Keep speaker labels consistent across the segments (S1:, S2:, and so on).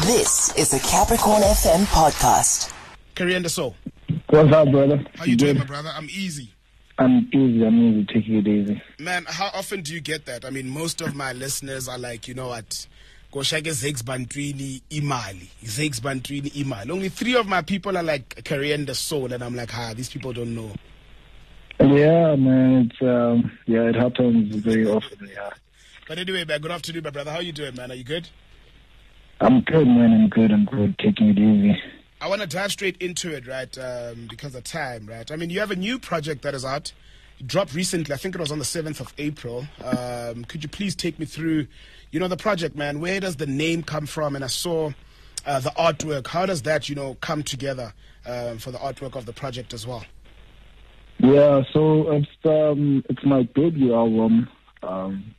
S1: This is a Capricorn FM podcast.
S2: Karyendasoul.
S3: What's up, brother?
S2: How you doing, my brother? I'm easy.
S3: I'm easy. I'm easy. Taking it easy.
S2: Man, how often do you get that? I mean, most of my listeners are like, you know what? Goshake Zakes Bantwini Imali. Zakes Bantwini Imali. Only three of my people are like Karyendasoul, and I'm like, ah, these people don't know.
S3: Yeah, man. It's um, yeah, it happens very often. Yeah.
S2: But anyway, man, good afternoon, my brother. How you doing, man? Are you good?
S3: I'm good, man. I'm good. I'm good. Taking it easy.
S2: I want to dive straight into it, right? Um, because of time, right? I mean, you have a new project that is out. It dropped recently. I think it was on the 7th of April. Um, could you please take me through, you know, the project, man? Where does the name come from? And I saw uh, the artwork. How does that, you know, come together um, for the artwork of the project as well?
S3: Yeah, so it's um, it's my debut album. Um,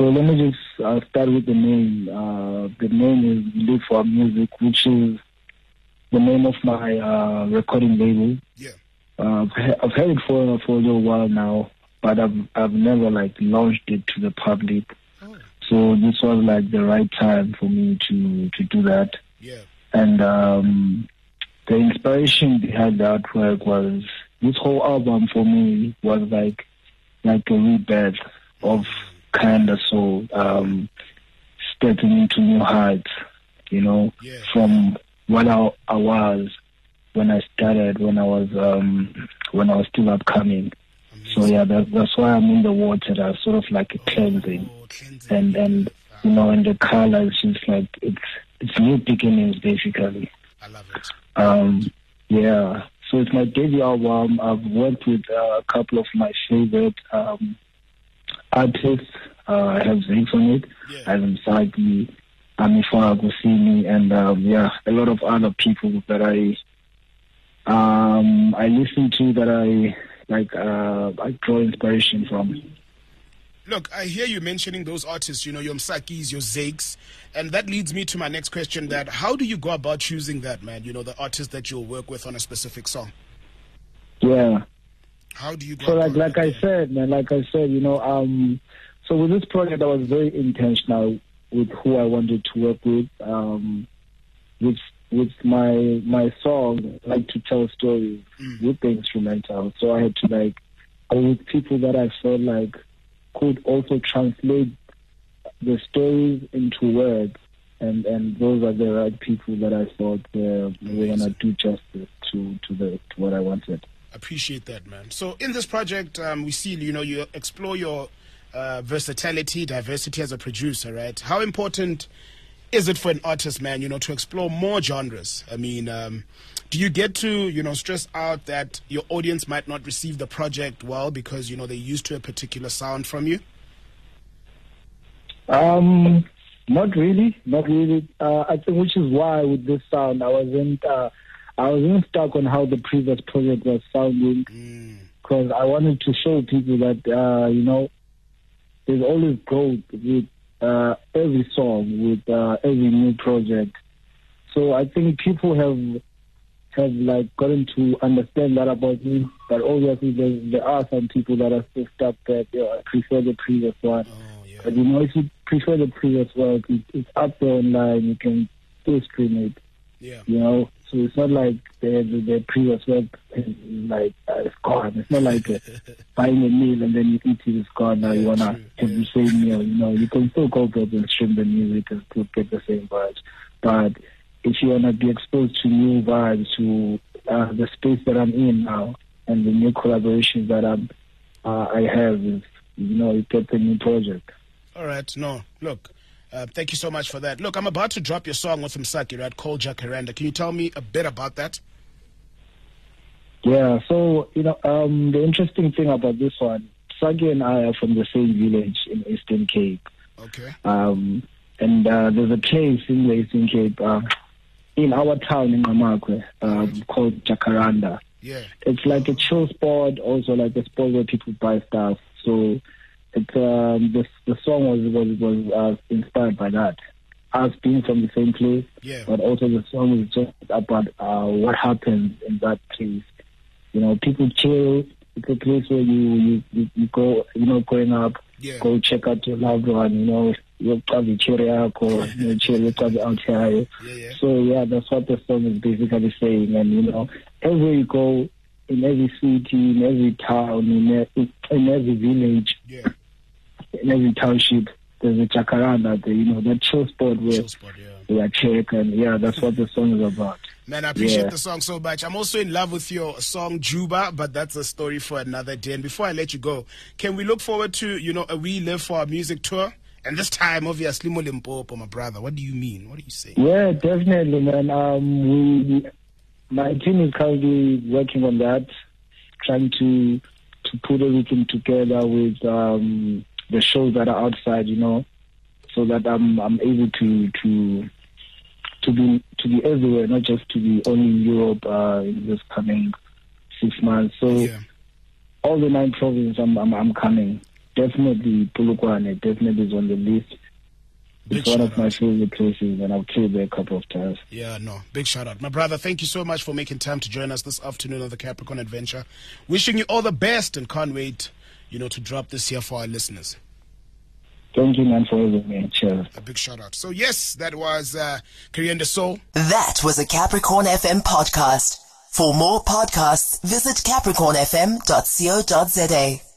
S3: so let me just uh, start with the name. Uh, the name is Live for Music, which is the name of my uh, recording label.
S2: Yeah.
S3: Uh, I've had it for for a little while now, but I've I've never like launched it to the public.
S2: Oh.
S3: So this was like the right time for me to to do that.
S2: Yeah.
S3: And um, the inspiration behind the artwork was this whole album for me was like like a rebirth of kind of so um, stepping into new heights, you know,
S2: Yeah.
S3: from what I, I was when I started, when I was um, when I was still upcoming. So yeah, that, that's why I'm in the water. That's sort of like a cleansing,
S2: Oh, cleansing.
S3: and and you know, and the colors just like it's it's new beginnings basically.
S2: I love it.
S3: Um, yeah. So it's my debut album. I've worked with uh, a couple of my favorite um, artists. Uh, I have Zakes on it.
S2: Yeah.
S3: I have Msaki, Amifa Agusini, and um, yeah, a lot of other people that I um, I listen to that I like. Uh, I draw inspiration from.
S2: Look, I hear you mentioning those artists, you know, your Msakis, your Zakes, and that leads me to my next question that how do you go about choosing that, man? You know, the artist that you'll work with on a specific song.
S3: Yeah.
S2: How do you
S3: So like like? I said, man, like I said, you know, um, so with this project, I was very intentional with who I wanted to work with. Um, with with my my song, I like to tell stories
S2: Mm.
S3: with the instrumental. So I had to like go with people that I felt like could also translate the stories into words. And and those are the right people that I thought uh, were gonna do justice to to the to what I wanted.
S2: Appreciate that, man. So in this project, um, we see, you know, you explore your uh, versatility, diversity as a producer, right? How important is it for an artist, man, you know, to explore more genres? I mean, um, do you get to, you know, stress out that your audience might not receive the project well because, you know, they're used to a particular sound from you?
S3: Um, not really, not really. Uh, I think which is why with this sound, I wasn't, uh, I wasn't stuck on how the previous project was sounding
S2: Mm,
S3: because I wanted to show people that uh, you know there's always growth with uh, every song, with uh, every new project. So I think people have have like gotten to understand that about me. But obviously, there, there are some people that are still stuck that you know, prefer the previous one.
S2: oh, yeah.
S3: But you know, if you prefer the previous work, it, it's up there online. You can still stream it.
S2: Yeah.
S3: You know, so it's not like the the, the previous work is like uh, it's gone. It's not like uh, buying a meal and then you eat it. It's gone. Now you wanna
S2: true.
S3: have the same meal. You know, you can still go back and stream the music and still get the same vibes. But if you wanna be exposed to new vibes, to uh, the space that I'm in now, and the new collaborations that I'm uh, I have, is you know, you get the new project.
S2: All right. No, look. Uh, thank you so much for that. Look, I'm about to drop your song with Msaki, right? Called Jacaranda. Can you tell me a bit about that?
S3: Yeah, so you know, um, the interesting thing about this one, Msaki and I are from the same village in Eastern Cape,
S2: Okay.
S3: um, and uh, there's a place in the Eastern Cape, uh, in our town in Ngqamakhwe, um, called Jacaranda.
S2: Yeah.
S3: It's like a chill spot, also like a spot where people buy stuff. So, it's um, the the song was was was uh, inspired by that. Us being from the same place,
S2: Yeah.
S3: but also the song is just about uh, what happens in that place. You know, people chill. It's a place where you you, you, go, you know, growing up,
S2: Yeah.
S3: go check out your loved one. You know, yokuchaza icherry yakho necherry yokuchaza out yayo
S2: Yeah, yeah.
S3: so yeah that's what the song is basically saying and you know everywhere you go in every city in every town in, e- in every village
S2: Yeah.
S3: In every township there's a jacaranda there you know that chill spot where
S2: spot, yeah.
S3: we are check and yeah that's what the song is about
S2: Man, I appreciate
S3: Yeah.
S2: the song so much. I'm also in love with your song Juba, but that's a story for another day. And before I let you go, can we look forward to, you know, a We Live for Our music tour? And this time, obviously, Molimpopo, my brother. What do you mean? What are you saying?
S3: Yeah, definitely, man. Um, we, my team is currently working on that, trying to to put everything together with um, the shows that are outside, you know, so that I'm I'm able to to to be to be everywhere, not just to be only in Europe uh, in this coming six months. So
S2: Yeah.
S3: all the nine provinces, I'm I'm, I'm coming. Definitely Polokwane, definitely is on the list.
S2: Big
S3: It's one of my
S2: out.
S3: favorite places, and I've played there a couple of times.
S2: Yeah, no. Big shout out. My brother, thank you so much for making time to join us this afternoon on the Capricorn Adventure. Wishing you all the best and can't wait, you know, to drop this here for our listeners.
S3: Thank you, man, for having me. Cheers.
S2: A big shout out. So, yes, that was uh, Karyendasoul.
S1: That was a Capricorn FM podcast. For more podcasts, visit capricornfm.co.za.